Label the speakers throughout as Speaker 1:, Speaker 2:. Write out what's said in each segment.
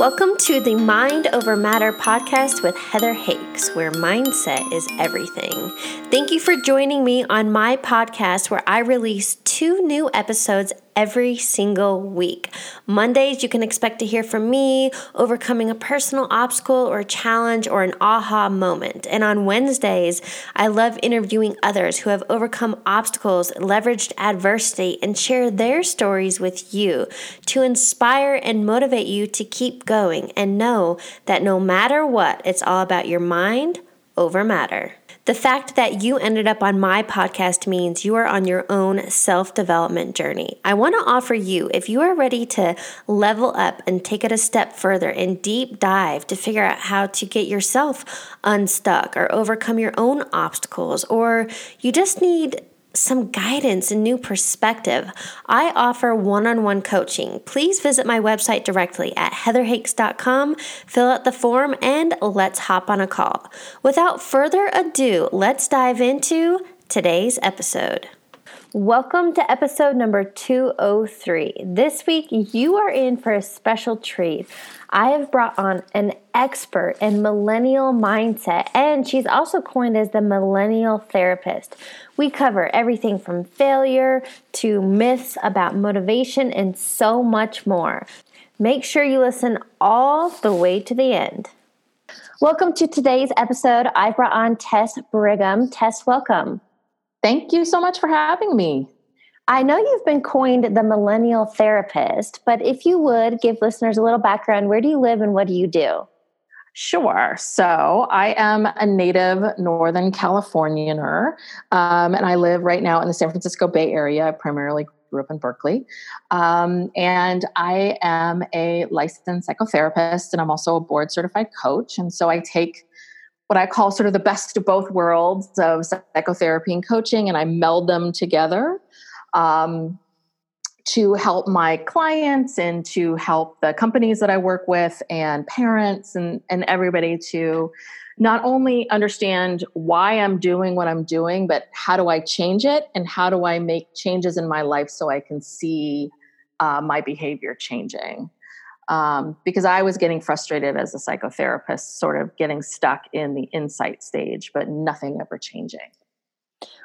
Speaker 1: Welcome to the Mind Over Matter podcast with Heather Hakes, where mindset is everything. Thank you for joining me on my podcast, where I release two new episodes every single week. Mondays, you can expect to hear from me overcoming a personal obstacle or a challenge or an aha moment. And on Wednesdays, I love interviewing others who have overcome obstacles, leveraged adversity, and share their stories with you to inspire and motivate you to keep going and know that no matter what, it's all about your mind over matter. The fact that you ended up on my podcast means you are on your own self development journey. I want to offer you, if you are ready to level up and take it a step further and deep dive to figure out how to get yourself unstuck or overcome your own obstacles, or you just need some guidance and new perspective, I offer one on one coaching. Please visit my website directly at heatherhakes.com, fill out the form, and let's hop on a call. Without further ado, let's dive into today's episode. Welcome to episode number 203. This week, you are in for a special treat. I have brought on an expert in millennial mindset, and she's also coined as the millennial therapist. We cover everything from failure to myths about motivation and so much more. Make sure you listen all the way to the end. Welcome to today's episode. I brought on Tess Brigham. Tess, welcome.
Speaker 2: Thank you so much for having me.
Speaker 1: I know you've been coined the millennial therapist, but if you would give listeners a little background, where do you live and what do you do?
Speaker 2: Sure. So I am a native Northern Californianer, um, and I live right now in the San Francisco Bay Area. I primarily grew up in Berkeley. Um, and I am a licensed psychotherapist, and I'm also a board certified coach. And so I take what I call sort of the best of both worlds of psychotherapy and coaching, and I meld them together um, to help my clients and to help the companies that I work with and parents and, and everybody to not only understand why I'm doing what I'm doing, but how do I change it and how do I make changes in my life so I can see uh, my behavior changing um, because I was getting frustrated as a psychotherapist, sort of getting stuck in the insight stage, but nothing ever changing.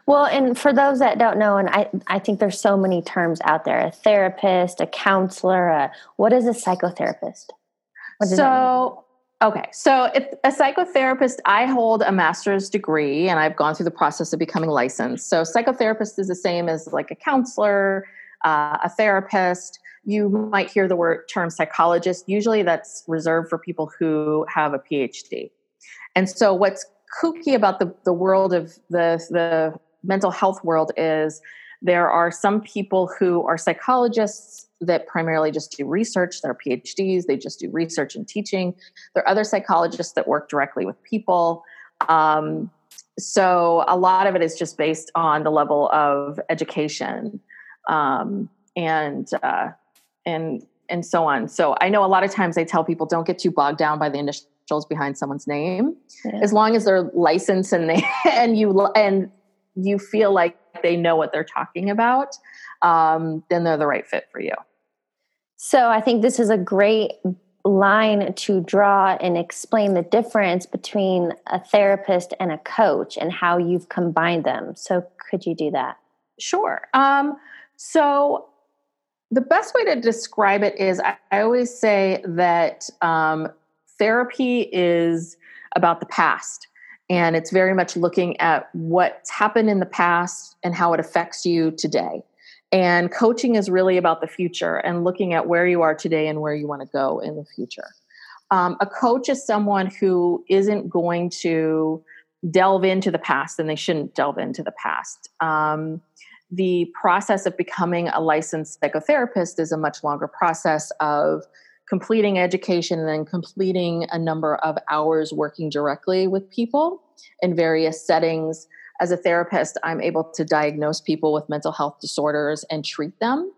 Speaker 1: Well, and for those that don't know, and I, I think there's so many terms out there: a therapist, a counselor. A, what is a psychotherapist?
Speaker 2: so, okay, so if a psychotherapist, I hold a master's degree, and I've gone through the process of becoming licensed. So, psychotherapist is the same as like a counselor, uh, a therapist you might hear the word term psychologist. Usually that's reserved for people who have a PhD. And so what's kooky about the, the world of the, the mental health world is there are some people who are psychologists that primarily just do research, they're PhDs, they just do research and teaching. There are other psychologists that work directly with people. Um, so a lot of it is just based on the level of education. Um, and uh, and and so on. So I know a lot of times I tell people don't get too bogged down by the initials behind someone's name. Yeah. As long as they're licensed and they and you and you feel like they know what they're talking about, um, then they're the right fit for you.
Speaker 1: So I think this is a great line to draw and explain the difference between a therapist and a coach and how you've combined them. So could you do that?
Speaker 2: Sure. Um, so the best way to describe it is I, always say that um, therapy is about the past. And it's very much looking at what's happened in the past and how it affects you today. And coaching is really about the future and looking at where you are today and where you want to go in the future. Um, a coach is someone who isn't going to delve into the past and they shouldn't delve into the past. Um, the process of becoming a licensed psychotherapist is a much longer process of completing education and then completing a number of hours working directly with people in various settings. As a therapist, I'm able to diagnose people with mental health disorders and treat them.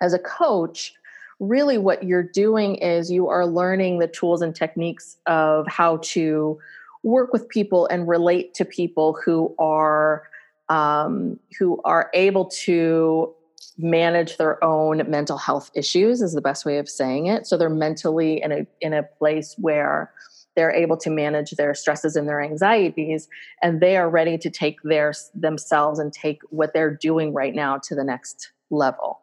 Speaker 2: As a coach, really what you're doing is you are learning the tools and techniques of how to work with people and relate to people who are um, who are able to manage their own mental health issues is the best way of saying it. So they're mentally in a in a place where they're able to manage their stresses and their anxieties and they are ready to take their themselves and take what they're doing right now to the next level.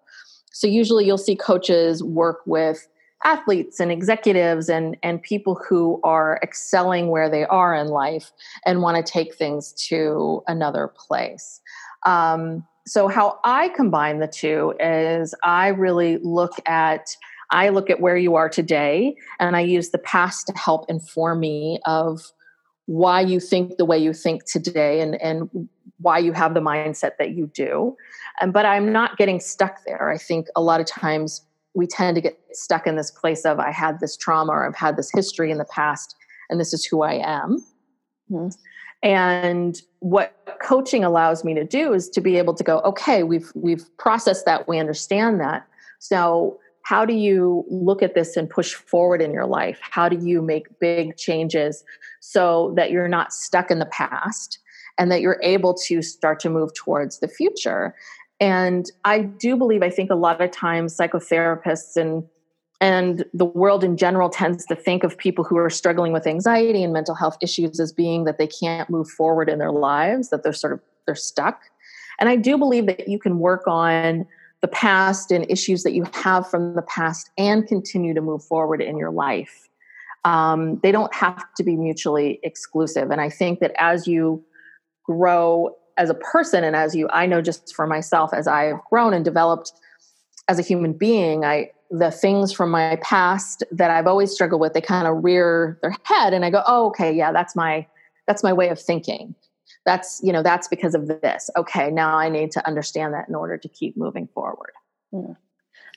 Speaker 2: So usually you'll see coaches work with athletes and executives and and people who are excelling where they are in life and want to take things to another place um, so how i combine the two is i really look at I look at where you are today and I use the past to help inform me of why you think the way you think today and, and why you have the mindset that you do. And, but I'm not getting stuck there. I think a lot of times we tend to get stuck in this place of I had this trauma or I've had this history in the past and this is who I am. Mm-hmm. And what coaching allows me to do is to be able to go, okay, we've we've processed that, we understand that. So how do you look at this and push forward in your life? How do you make big changes so that you're not stuck in the past and that you're able to start to move towards the future? And I do believe, I think a lot of times psychotherapists and and the world in general tends to think of people who are struggling with anxiety and mental health issues as being that they can't move forward in their lives, that they're sort of they're stuck. And I do believe that you can work on the past and issues that you have from the past and continue to move forward in your life. Um, they don't have to be mutually exclusive. And I think that as you grow as a person and as you, I know just for myself, as I've grown and developed as a human being, I, the things from my past that I've always struggled with, they kind of rear their head and I go, oh, okay, yeah, that's my, that's my way of thinking. That's you know that's because of this. Okay now i need to understand that in order to keep moving forward.
Speaker 1: Hmm.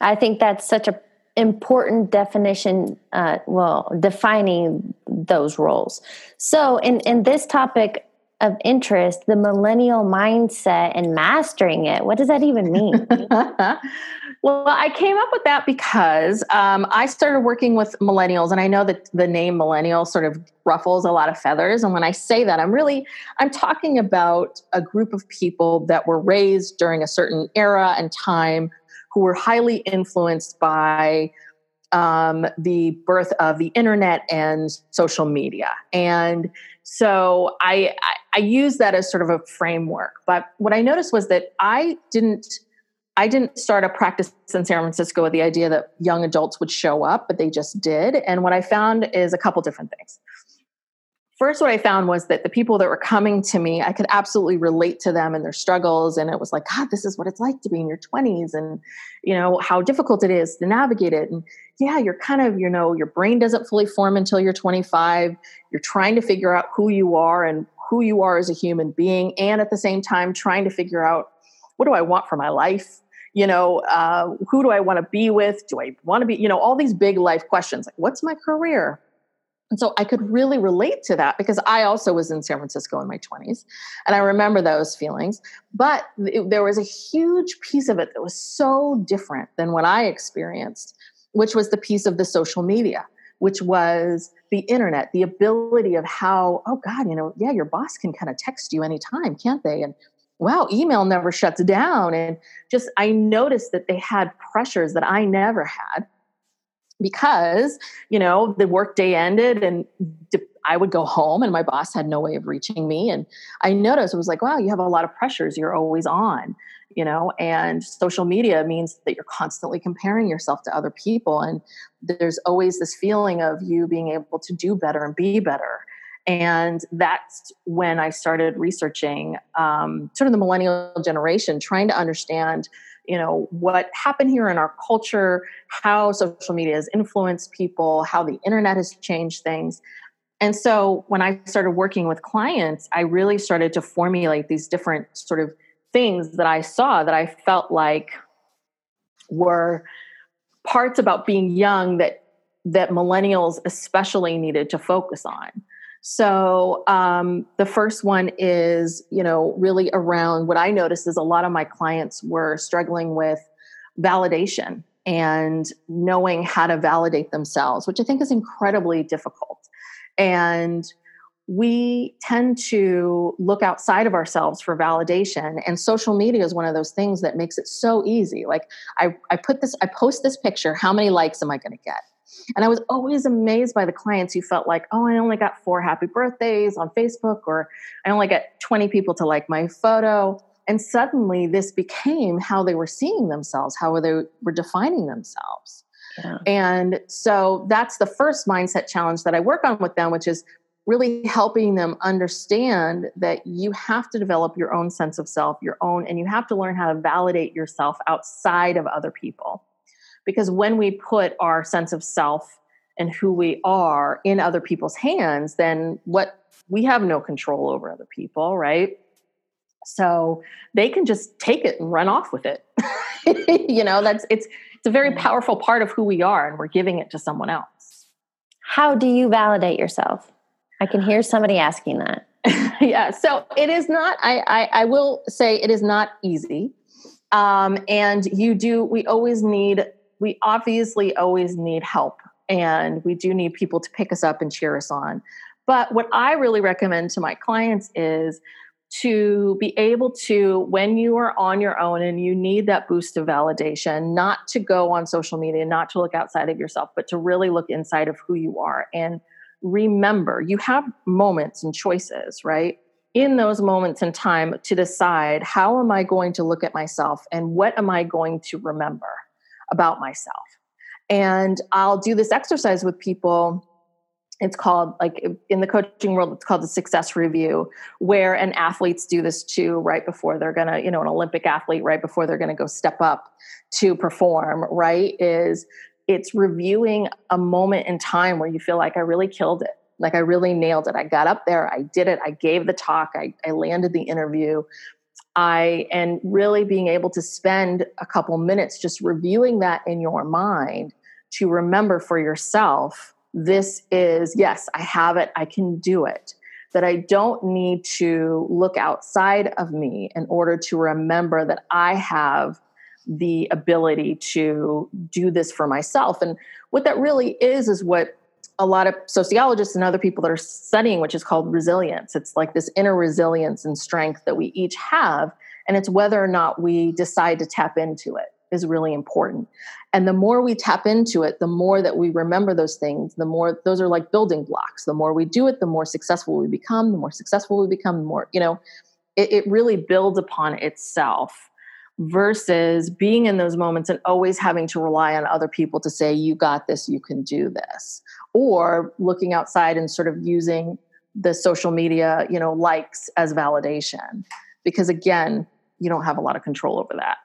Speaker 1: i think that's such a important definition uh, well defining those roles. So in in this topic of interest the millennial mindset and mastering it what does that even mean
Speaker 2: Well, I came up with that because um, I started working with millennials, and I know that the name millennial sort of ruffles a lot of feathers. And when I say that, I'm really I'm talking about a group of people that were raised during a certain era and time who were highly influenced by um, the birth of the internet and social media. And so I, I, use that as sort of a framework. But what I noticed was that I didn't I didn't start a practice in San Francisco with the idea that young adults would show up, but they just did. And what I found is a couple different things. First, what I found was that the people that were coming to me, I could absolutely relate to them and their struggles. And it was like, God, this is what it's like to be in your 20s and, you know, how difficult it is to navigate it. And yeah, you're kind of, you know, your brain doesn't fully form until you're 25. You're trying to figure out who you are and who you are as a human being. And at the same time, trying to figure out what do I want for my life? you know uh, who do i want to be with do i want to be you know all these big life questions like what's my career and so i could really relate to that because i also was in san francisco in my 20s and i remember those feelings but it, there was a huge piece of it that was so different than what i experienced which was the piece of the social media which was the internet the ability of how oh god you know yeah your boss can kind of text you anytime can't they and wow, email never shuts down. And just, I noticed that they had pressures that I never had because, you know, the workday ended and I would go home and my boss had no way of reaching me. And I noticed it was like, wow, you have a lot of pressures. You're always on, you know, and social media means that you're constantly comparing yourself to other people. And there's always this feeling of you being able to do better and be better and that's when I started researching um, sort of the millennial generation, trying to understand, you know, what happened here in our culture, how social media has influenced people, how the internet has changed things. And so when I started working with clients, I really started to formulate these different sort of things that I saw that I felt like were parts about being young that that millennials especially needed to focus on. So um, the first one is, you know, really around what I noticed is a lot of my clients were struggling with validation and knowing how to validate themselves, which I think is incredibly difficult. And we tend to look outside of ourselves for validation. And social media is one of those things that makes it so easy. Like i, I put this i post this picture how many likes am i going to get? And i was always amazed by the clients who felt like oh i only got four happy birthdays on facebook or i only got 20 people to like my photo. And suddenly this became how they were seeing themselves how they were defining themselves and so that's the first mindset challenge that i work on with them which is really helping them understand that you have to develop your own sense of self, your own, and you have to learn how to validate yourself outside of other people. Because when we put our sense of self and who we are in other people's hands, then what we have no control over other people, right? So they can just take it and run off with it. you know, that's it's it's a very powerful part of who we are and we're giving it to someone else.
Speaker 1: How do you validate yourself? I can hear somebody asking that.
Speaker 2: yeah, so it is not. I, I, I will say it is not easy, um, and you do. We always need. We obviously always need help, and we do need people to pick us up and cheer us on. But what I really recommend to my clients is to be able to, when you are on your own and you need that boost of validation, not to go on social media, not to look outside of yourself, but to really look inside of who you are and remember you have moments and choices, right? In those moments in time to decide how am I going to look at myself and what am I going to remember about myself. And I'll do this exercise with people it's called like in the coaching world it's called the success review where and athletes do this too right before they're gonna you know an olympic athlete right before they're gonna go step up to perform right is it's reviewing a moment in time where you feel like I really killed it. Like I really nailed it. I got up there, I did it, I gave the talk, I, I landed the interview. I and really being able to spend a couple minutes just reviewing that in your mind to remember for yourself this is yes, I have it, I can do it. That I don't need to look outside of me in order to remember that I have the ability to do this for myself. And what that really is, is what a lot of sociologists and other people that are studying, which is called resilience. It's like this inner resilience and strength that we each have. And it's whether or not we decide to tap into it is really important. And the more we tap into it, the more that we remember those things, the more those are like building blocks. The more we do it, the more successful we become, the more successful we become, the more, you know, it, it really builds upon itself versus being in those moments and always having to rely on other people to say, you got this, you can do this. Or looking outside and sort of using the social media, you know, likes as validation. Because again, you don't have a lot of control over that.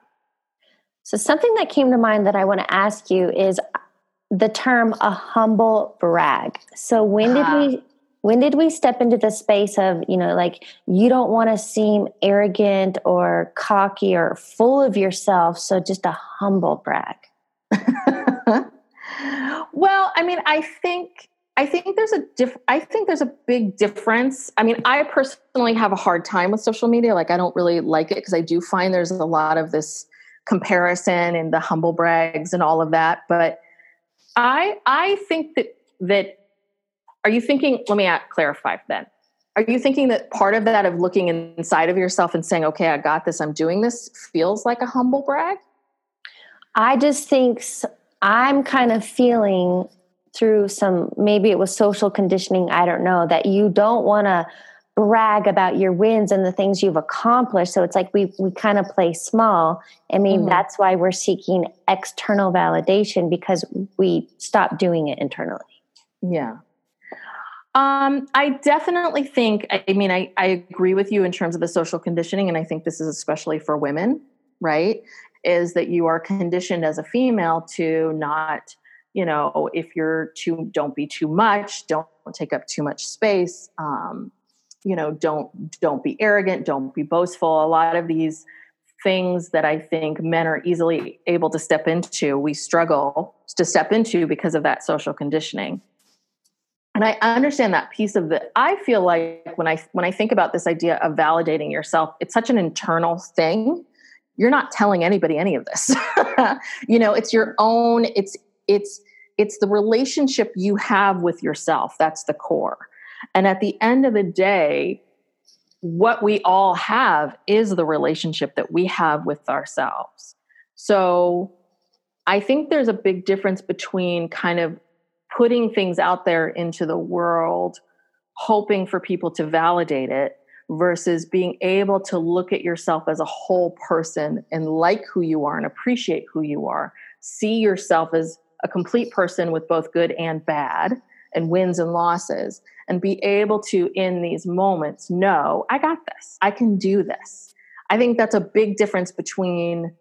Speaker 1: So, something that came to mind that I want to ask you is the term a humble brag. So, when did we ah when did we step into the space of you know like you don't want to seem arrogant or cocky or full of yourself so just a humble brag?
Speaker 2: Well i mean i think i think there's a diff i think there's a big difference. I mean i personally have a hard time with social media. Like i don't really like it because i do find there's a lot of this comparison and the humble brags and all of that but i i think that that are you thinking let me clarify then. Are you thinking that part of that of looking inside of yourself and saying okay i got this. I'm doing this feels like a humble brag?
Speaker 1: I just think i'm kind of feeling through some maybe it was social conditioning i don't know that you don't want to brag about your wins and the things you've accomplished so it's like we we kind of play small i mean mm-hmm. that's why we're seeking external validation because we stop doing it internally
Speaker 2: yeah um, I definitely think, I mean, I, I agree with you in terms of the social conditioning, and I think this is especially for women, right? Is that you are conditioned as a female to not, you know, if you're too, don't be too much, don't take up too much space, um, you know, don't don't be arrogant, don't be boastful. A lot of these things that I think men are easily able to step into, we struggle to step into because of that social conditioning. And i understand that piece of it i feel like when i when i think about this idea of validating yourself it's such an internal thing. You're not telling anybody any of this. You know it's your own it's it's it's the relationship you have with yourself that's the core And at the end of the day, what we all have is the relationship that we have with ourselves. So I think there's a big difference between kind of putting things out there into the world, hoping for people to validate it, versus being able to look at yourself as a whole person and like who you are and appreciate who you are. See yourself as a complete person with both good and bad and wins and losses and be able to in these moments know i got this. I can do this. I think that's a big difference between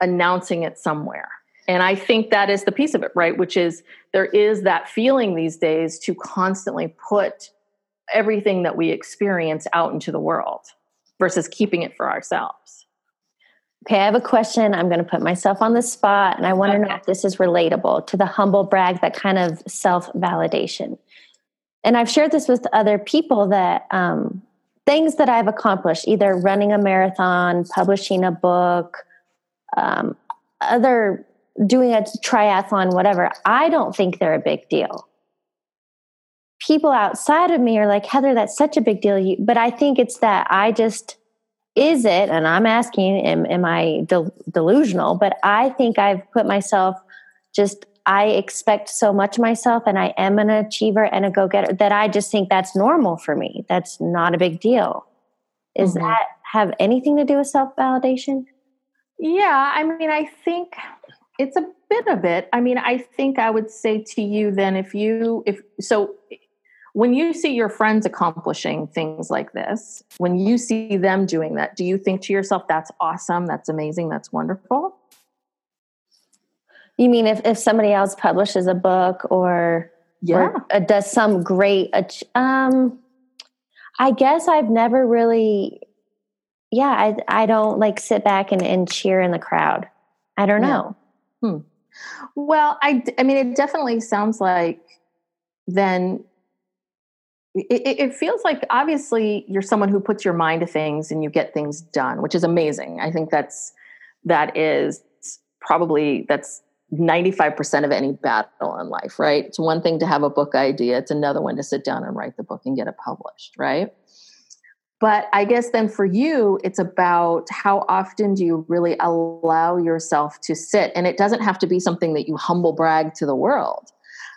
Speaker 2: announcing it somewhere. And i think that is the piece of it right? Which is there is that feeling these days to constantly put everything that we experience out into the world versus keeping it for ourselves
Speaker 1: Okay, I have a question. I'm going to put myself on the spot, and I want okay. to know if this is relatable to the humble brag, that kind of self validation. And I've shared this with other people that um, things that I've accomplished, either running a marathon, publishing a book, um, other doing a triathlon, whatever, I don't think they're a big deal. People outside of me are like, Heather, that's such a big deal. But I think it's that I just is it? And i'm asking am, am i del- delusional? But i think i've put myself just i expect so much myself and i am an achiever and a go-getter that i just think that's normal for me. That's not a big deal. Is mm-hmm. that have anything to do with self-validation?
Speaker 2: Yeah i mean i think it's a bit of it. I mean i think i would say to you then if you if so when you see your friends accomplishing things like this, when you see them doing that, do you think to yourself, that's awesome, that's amazing, that's wonderful?
Speaker 1: You mean if, if somebody else publishes a book or,
Speaker 2: yeah.
Speaker 1: or uh, does some great, um, I guess I've never really, yeah, I, I don't like sit back and, and cheer in the crowd. I don't know.
Speaker 2: Yeah. Hmm. Well, I, I mean, it definitely sounds like then it, it, feels like obviously you're someone who puts your mind to things and you get things done which is amazing. I think that's that is probably that's 95% of any battle in life right? It's one thing to have a book idea it's another one to sit down and write the book and get it published right? But i guess then for you it's about how often do you really allow yourself to sit? And it doesn't have to be something that you humble brag to the world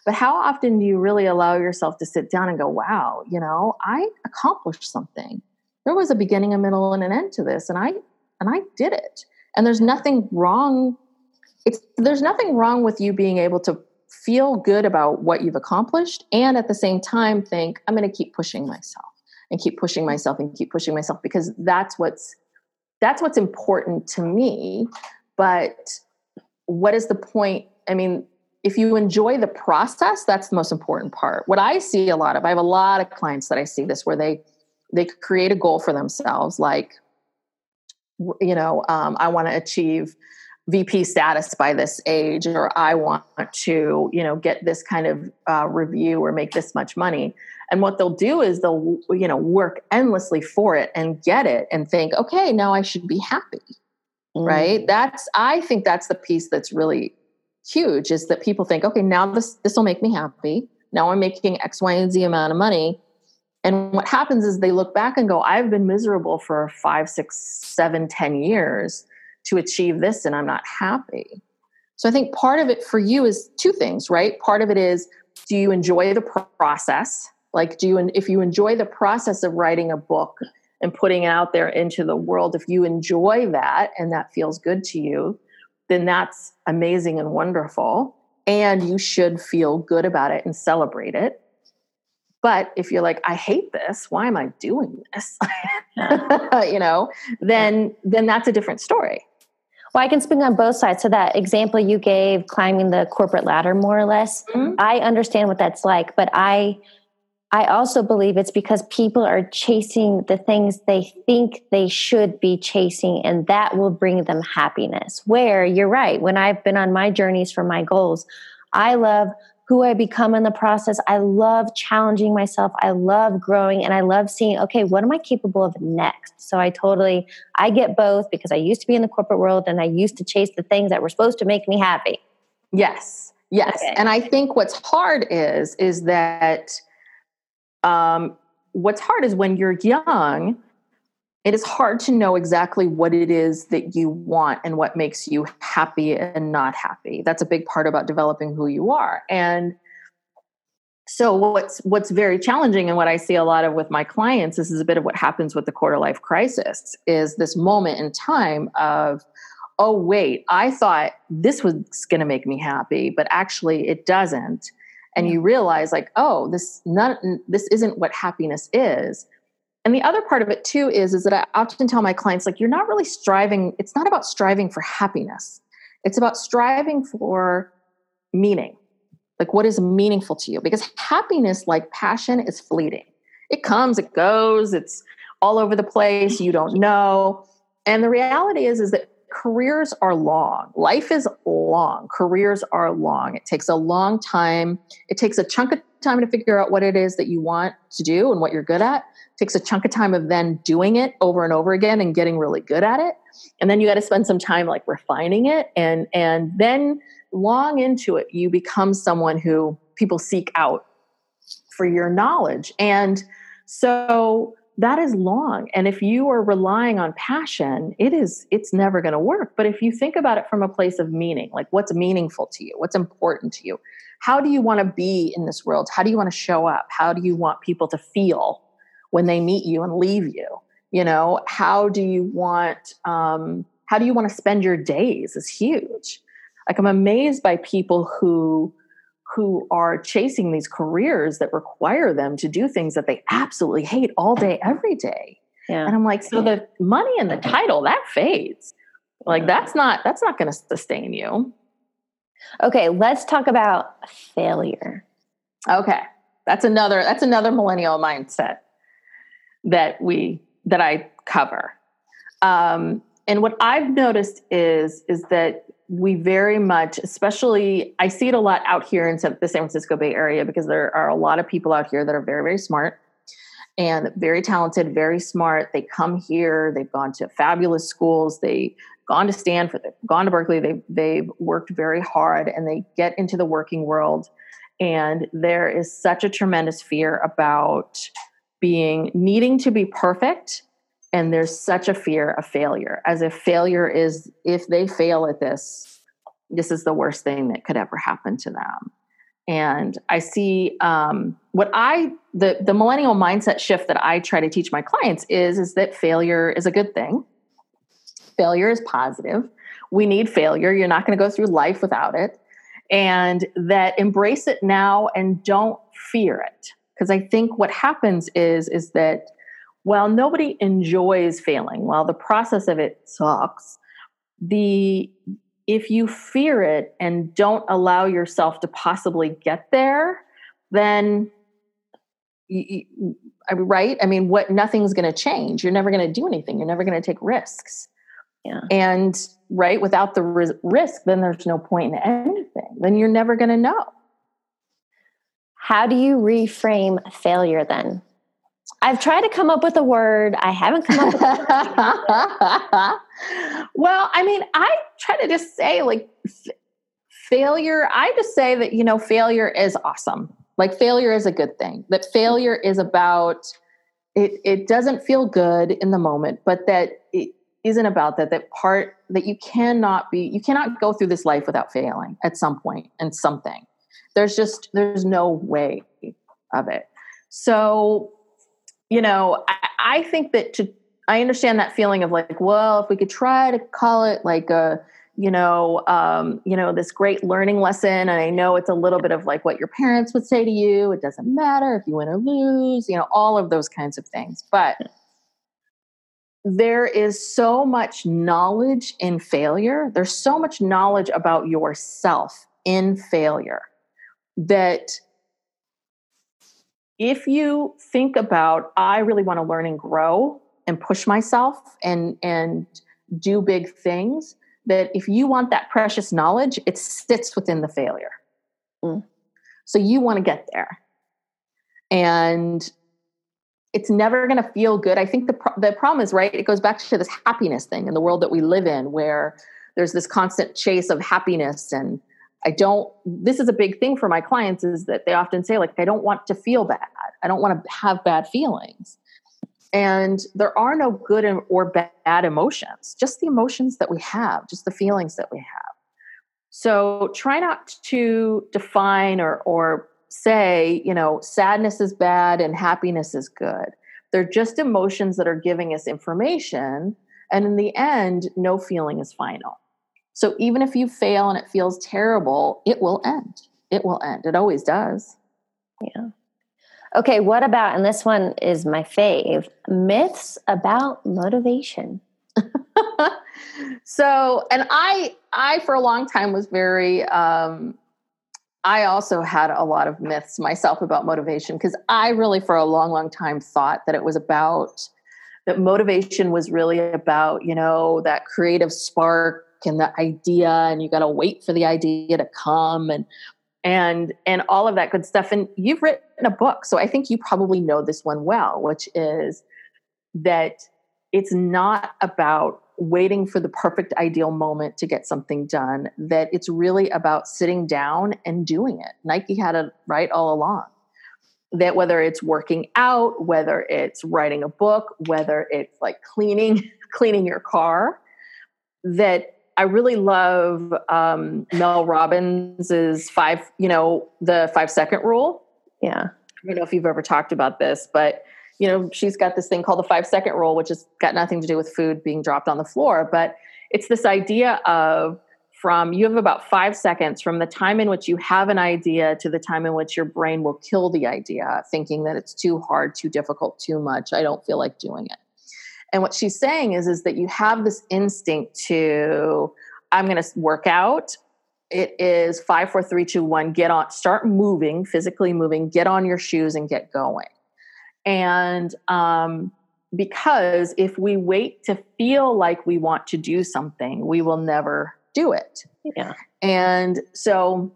Speaker 2: but how often do you really allow yourself to sit down and go, wow, you know, I accomplished something. There was a beginning, a middle, and an end to this, and I and I did it. And there's nothing wrong. It's there's nothing wrong with you being able to feel good about what you've accomplished and at the same time think, I'm going to keep pushing myself and keep pushing myself and keep pushing myself because that's what's that's what's important to me. But what is the point? I mean, if you enjoy the process that's the most important part. What i see a lot of i have a lot of clients that i see this where they they create a goal for themselves like you know um, i want to achieve vp status by this age or i want to you know get this kind of uh, review or make this much money. And what they'll do is they'll you know work endlessly for it and get it and think okay now i should be happy. Mm. right that's i think that's the piece that's really huge is that people think, okay, now this this will make me happy. Now I'm making X, Y, and Z amount of money. And what happens is they look back and go, I've been miserable for five, six, seven, ten years to achieve this, and I'm not happy. So I think part of it for you is two things, right? Part of it is do you enjoy the process? Like, do you, if you enjoy the process of writing a book and putting it out there into the world, if you enjoy that and that feels good to you, then that's amazing and wonderful. And you should feel good about it and celebrate it. But if you're like, I hate this, why am I doing this? you know, then then that's a different story.
Speaker 1: Well, I can speak on both sides. So that example you gave, climbing the corporate ladder, more or less, mm-hmm. I understand what that's like. But I I also believe it's because people are chasing the things they think they should be chasing, and that will bring them happiness. Where you're right, when I've been on my journeys for my goals, I love who I become in the process. I love challenging myself. I love growing and I love seeing, okay, what am I capable of next? So I totally, I get both because I used to be in the corporate world and I used to chase the things that were supposed to make me happy.
Speaker 2: Yes. Yes. Okay. And I think what's hard is, is that um, what's hard is when you're young, it is hard to know exactly what it is that you want and what makes you happy and not happy. That's a big part about developing who you are. And so what's what's very challenging and what I see a lot of with my clients this is a bit of what happens with the quarter life crisis is this moment in time of oh wait I thought this was going to make me happy but actually it doesn't and you realize like oh this not this isn't what happiness is and the other part of it too is is that I often tell my clients like you're not really striving it's not about striving for happiness it's about striving for meaning like, what is meaningful to you? Because happiness, like passion, is fleeting. It comes, it goes, it's all over the place. You don't know. And the reality is, is that careers are long. Life is long. Careers are long. It takes a long time. It takes a chunk of time to figure out what it is that you want to do and what you're good at. It takes a chunk of time of then doing it over and over again and getting really good at it. And then you got to spend some time like refining it and and then long into it, you become someone who people seek out for your knowledge. And so that is long. And if you are relying on passion, it is it's never going to work. But if you think about it from a place of meaning, like what's meaningful to you, what's important to you, how do you want to be in this world? How do you want to show up? How do you want people to feel when they meet you and leave you? You know, how do you want um, how do you want to spend your days is huge like i'm amazed by people who who are chasing these careers that require them to do things that they absolutely hate all day every day. Yeah. and i'm like so the money and the title that fades. Like that's not that's not going to sustain you.
Speaker 1: Okay let's talk about failure.
Speaker 2: Okay that's another that's another millennial mindset that we that i cover. Um, and what i've noticed is is that we very much, especially, I see it a lot out here in the San Francisco Bay Area because there are a lot of people out here that are very, very smart and very talented, very smart. They come here, they've gone to fabulous schools, they've gone to Stanford, they've gone to Berkeley, they've, they've worked very hard, and they get into the working world. And there is such a tremendous fear about being needing to be perfect and there's such a fear of failure as if failure is if they fail at this this is the worst thing that could ever happen to them. And i see um, what i the the millennial mindset shift that i try to teach my clients is is that failure is a good thing. Failure is positive. We need failure. You're not going to go through life without it. And that embrace it now and don't fear it. Because i think what happens is is that while nobody enjoys failing, while the process of it sucks, the if you fear it and don't allow yourself to possibly get there, then you, you, uh, right? I mean, what nothing's going to change. You're never going to do anything. You're never going to take risks. Yeah. And right, without the risk, then there's no point in anything. Then you're never going to know.
Speaker 1: How do you reframe failure then? I've tried to come up with a word. I haven't come up with
Speaker 2: well, I mean, I try to just say like f- failure. I just say that, you know, failure is awesome. Like failure is a good thing. That failure is about it it doesn't feel good in the moment, but that it isn't about that that part that you cannot be you cannot go through this life without failing at some point and something. There's just there's no way of it. So you know, I, I think that to I understand that feeling of like, well, if we could try to call it like a, you know, um, you know, this great learning lesson. And I know it's a little bit of like what your parents would say to you. It doesn't matter if you win or lose, you know, all of those kinds of things. But there is so much knowledge in failure. There's so much knowledge about yourself in failure that if you think about i really want to learn and grow and push myself and and do big things that if you want that precious knowledge it sits within the failure. Mm. so you want to get there. And it's never going to feel good. I think the pro- the problem is right it goes back to this happiness thing in the world that we live in where there's this constant chase of happiness and I don't, this is a big thing for my clients is that they often say, like, I don't want to feel bad. I don't want to have bad feelings. And there are no good or bad emotions, just the emotions that we have, just the feelings that we have. So try not to define or, or say, you know, sadness is bad and happiness is good. They're just emotions that are giving us information. And in the end, no feeling is final. So even if you fail and it feels terrible, it will end. It will end. It always does.
Speaker 1: Yeah. Okay, what about, and this one is my fave myths about motivation.
Speaker 2: so, and I, I for a long time was very, um, I also had a lot of myths myself about motivation because I really, for a long, long time, thought that it was about that motivation was really about, you know, that creative spark and the idea, and you got to wait for the idea to come. And and and all of that good stuff and you've written a book so i think you probably know this one well which is that it's not about waiting for the perfect ideal moment to get something done that it's really about sitting down and doing it nike had it right all along that whether it's working out whether it's writing a book whether it's like cleaning cleaning your car that I really love um, Mel Robbins's five, you know, the five second rule.
Speaker 1: Yeah.
Speaker 2: I don't know if you've ever talked about this, but you know, she's got this thing called the five second rule, which has got nothing to do with food being dropped on the floor, but it's this idea of from you have about five seconds from the time in which you have an idea to the time in which your brain will kill the idea, thinking that it's too hard, too difficult, too much. I don't feel like doing it. And what she's saying is, is that you have this instinct to, I'm going to work out. It is five, four, three, two, one. Get on, start moving, physically moving. Get on your shoes and get going. And um, because if we wait to feel like we want to do something, we will never do it.
Speaker 1: Yeah.
Speaker 2: And so,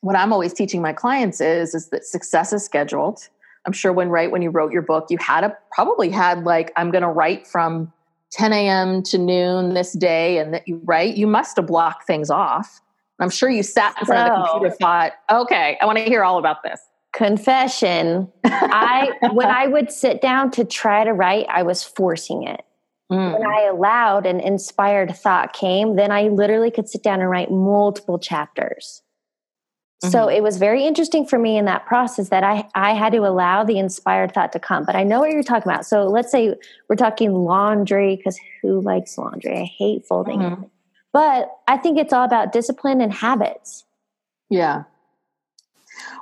Speaker 2: what I'm always teaching my clients is is that success is scheduled I'm sure when right when you wrote your book, you had a probably had like I'm going to write from 10 a.m. to noon this day, and that you write. you must have blocked things off. I'm sure you sat in front so, of the computer, thought, okay, I want to hear all about this.
Speaker 1: Confession: I when I would sit down to try to write, I was forcing it. Mm. When I allowed an inspired thought came, then I literally could sit down and write multiple chapters. So mm-hmm. it was very interesting for me in that process that I, I had to allow the inspired thought to come. But I know what you're talking about. So let's say we're talking laundry, because who likes laundry? I hate folding. Mm-hmm. But I think it's all about discipline and habits.
Speaker 2: Yeah.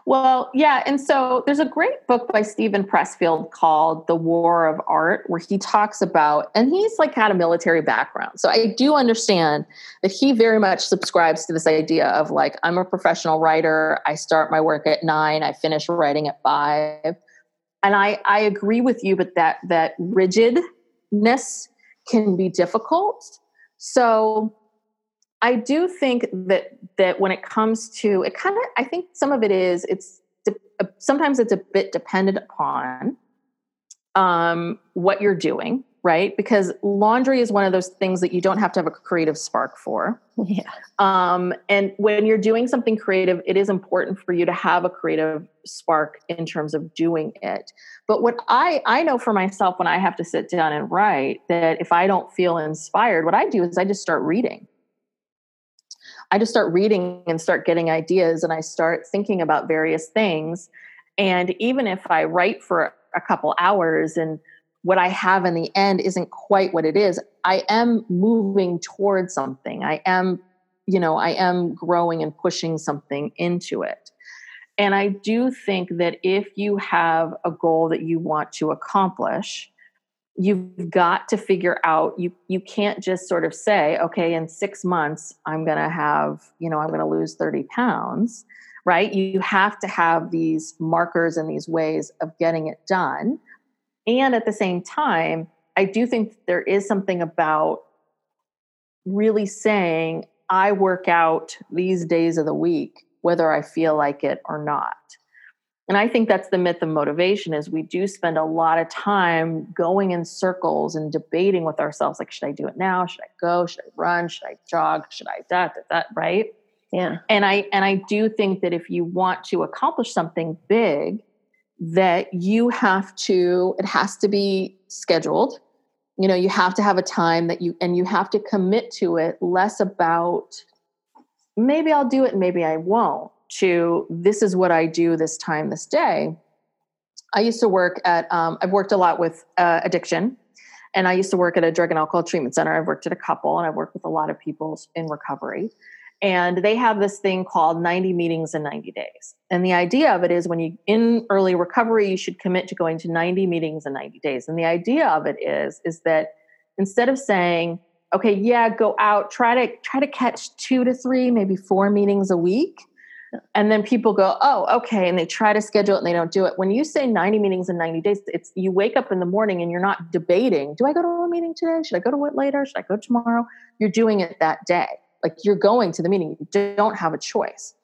Speaker 2: Well, yeah. And so there's a great book by Steven Pressfield called The War of Art, where he talks about, and he's like had a military background. So I do understand that he very much subscribes to this idea of like, I'm a professional writer. I start my work at nine, I finish writing at five. And I, I agree with you, but that that rigidness can be difficult. So I do think that that when it comes to it, kind of I think some of it is it's uh, sometimes it's a bit dependent upon um, what you're doing, right? Because laundry is one of those things that you don't have to have a creative spark for.
Speaker 1: Yeah.
Speaker 2: Um, and when you're doing something creative, it is important for you to have a creative spark in terms of doing it. But what I I know for myself when I have to sit down and write that if I don't feel inspired, what I do is I just start reading. I just start reading and start getting ideas and I start thinking about various things. And even if I write for a couple hours and what I have in the end isn't quite what it is, I am moving towards something. I am, you know, I am growing and pushing something into it. And I do think that if you have a goal that you want to accomplish, you've got to figure out you you can't just sort of say okay in 6 months I'm going to have you know I'm going to lose 30 pounds right? You have to have these markers and these ways of getting it done. And at the same time I do think there is something about really saying I work out these days of the week whether I feel like it or not and i think that's the myth of motivation is we do spend a lot of time going in circles and debating with ourselves like should i do it now? Should i go? Should i run? Should i jog? Should i that that that right?
Speaker 1: Yeah.
Speaker 2: And i and i do think that if you want to accomplish something big that you have to, it has to be scheduled. You know, you have to have a time that you, and you have to commit to it less about maybe I'll do it and maybe I won't, to this is what I do this time, this day. I used to work at, um, I've worked a lot with uh, addiction. And I used to work at a drug and alcohol treatment center. I've worked at a couple and I've worked with a lot of people in recovery. And they have this thing called 90 meetings in 90 days. And the idea of it is when you in early recovery, you should commit to going to 90 meetings in 90 days. And the idea of it is, is that instead of saying, okay, yeah, go out, try to try to catch two to three, maybe four meetings a week. And then people go, oh, okay, and they try to schedule it and they don't do it. When you say 90 meetings in 90 days, it's you wake up in the morning and you're not debating, do I go to a meeting today? Should I go to it later? Should I go tomorrow? You're doing it that day like you're going to the meeting you don't have a choice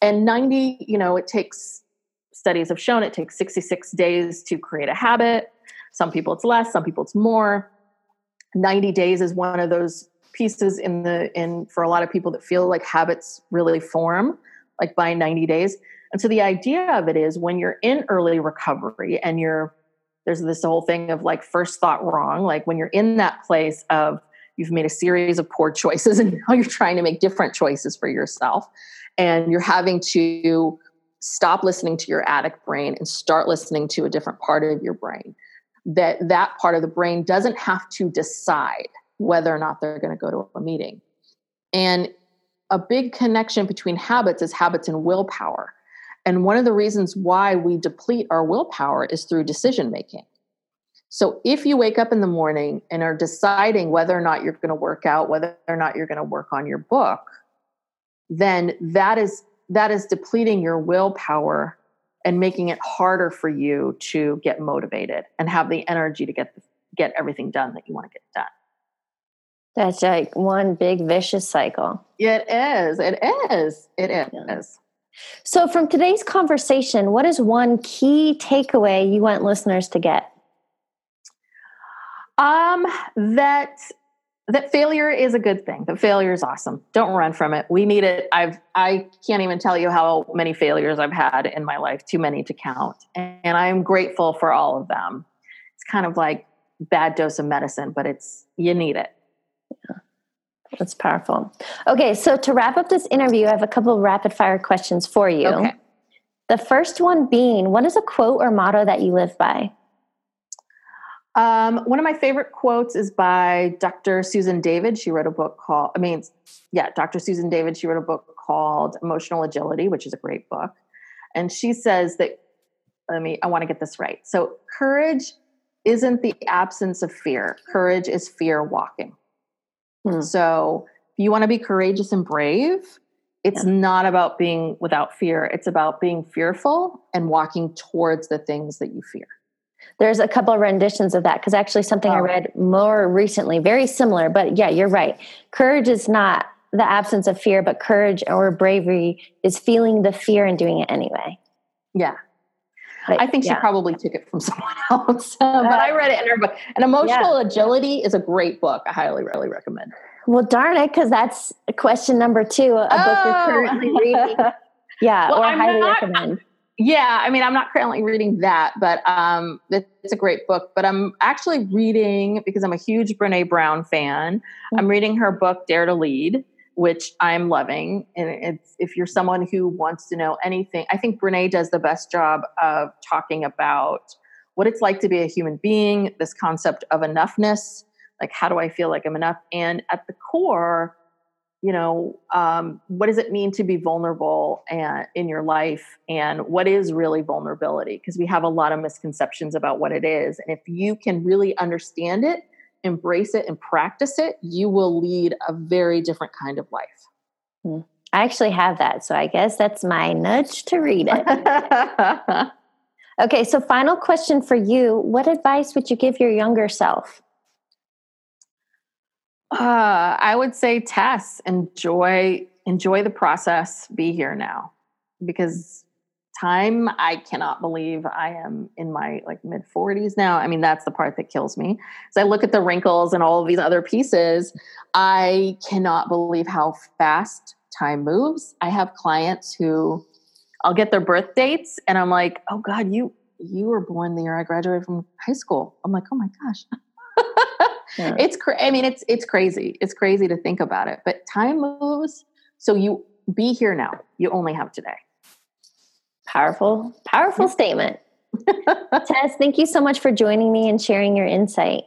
Speaker 2: and 90 you know it takes studies have shown it takes 66 days to create a habit some people it's less some people it's more 90 days is one of those pieces in the in for a lot of people that feel like habits really form like by 90 days. And so the idea of it is when you're in early recovery and you're there's this whole thing of like first thought wrong like when you're in that place of you've made a series of poor choices and now you're trying to make different choices for yourself and you're having to stop listening to your addict brain and start listening to a different part of your brain that that part of the brain doesn't have to decide whether or not they're going to go to a meeting. And a big connection between habits is habits and willpower and one of the reasons why we deplete our willpower is through decision making so if you wake up in the morning and are deciding whether or not you're going to work out, whether or not you're going to work on your book, then that is that is depleting your willpower and making it harder for you to get motivated and have the energy to get get everything done that you want to get done.
Speaker 1: That's like one big vicious cycle.
Speaker 2: It is. It is. It is. Yeah.
Speaker 1: So, from today's conversation, what is one key takeaway you want listeners to get?
Speaker 2: Um, that that failure is a good thing. That failure is awesome. Don't run from it. We need it. I've I can't even tell you how many failures I've had in my life, too many to count. And I'm grateful for all of them. It's kind of like bad dose of medicine, but it's you need it.
Speaker 1: That's powerful. Okay, so to wrap up this interview, I have a couple of rapid fire questions for you. Okay. The first one being, what is a quote or motto that you live by?
Speaker 2: Um, one of my favorite quotes is by Dr. Susan David. She wrote a book called, I mean, yeah, Dr. Susan David. She wrote a book called Emotional Agility, which is a great book. And she says that, let me, I want to get this right. So, courage isn't the absence of fear, courage is fear walking. Hmm. So, if you want to be courageous and brave, it's yeah. not about being without fear, it's about being fearful and walking towards the things that you fear
Speaker 1: there's a couple of renditions of that because actually something oh. I read more recently, very similar. But yeah, you're right. Courage is not the absence of fear, but courage or bravery is feeling the fear and doing it anyway.
Speaker 2: Yeah. But, I think yeah. she probably took it from someone else, uh, but I read it in her book. And Emotional yeah. Agility is a great book. I highly, really recommend.
Speaker 1: Well, darn it, because that's question number two. A oh. book you're oh. currently reading. Yeah, well, or I'm highly not, recommend.
Speaker 2: Yeah, I mean, I'm not currently reading that, but um, it's a great book. But I'm actually reading because I'm a huge Brene Brown fan. Mm-hmm. I'm reading her book Dare to Lead, which I'm loving. And if you're someone who wants to know anything, I think Brene does the best job of talking about what it's like to be a human being, this concept of enoughness, like how do I feel like I'm enough, and at the core you know um, what does it mean to be vulnerable and, in your life? And what is really vulnerability? Because we have a lot of misconceptions about what it is. And if you can really understand it embrace it and practice it you will lead a very different kind of life.
Speaker 1: Hmm. i actually have that so i guess that's my nudge to read it. Okay so final question for you. What advice would you give your younger self?
Speaker 2: Uh, I would say Tess, enjoy enjoy the process. Be here now, because time I cannot believe I am in my like mid 40s now. I mean, that's the part that kills me. As I look at the wrinkles and all of these other pieces, I cannot believe how fast time moves. I have clients who I'll get their birth dates and I'm like, "Oh god, you you were born the year I graduated from high school. I'm like, oh my gosh. yeah. It's cra- I mean, it's it's crazy. It's crazy to think about it. But time moves. So you be here now. You only have today.
Speaker 1: Powerful, powerful statement. Tess, thank you so much for joining me and sharing your insight.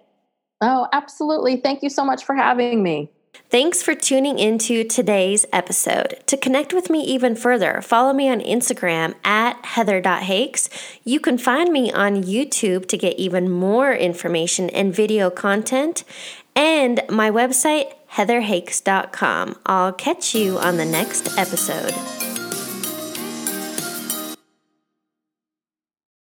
Speaker 2: Oh, absolutely. Thank you so much for having me.
Speaker 1: Thanks for tuning into today's episode. To connect with me even further, follow me on Instagram at heather.hakes. You can find me on YouTube to get even more information and video content, and my website, heatherhakes.com. I'll catch you on the next episode.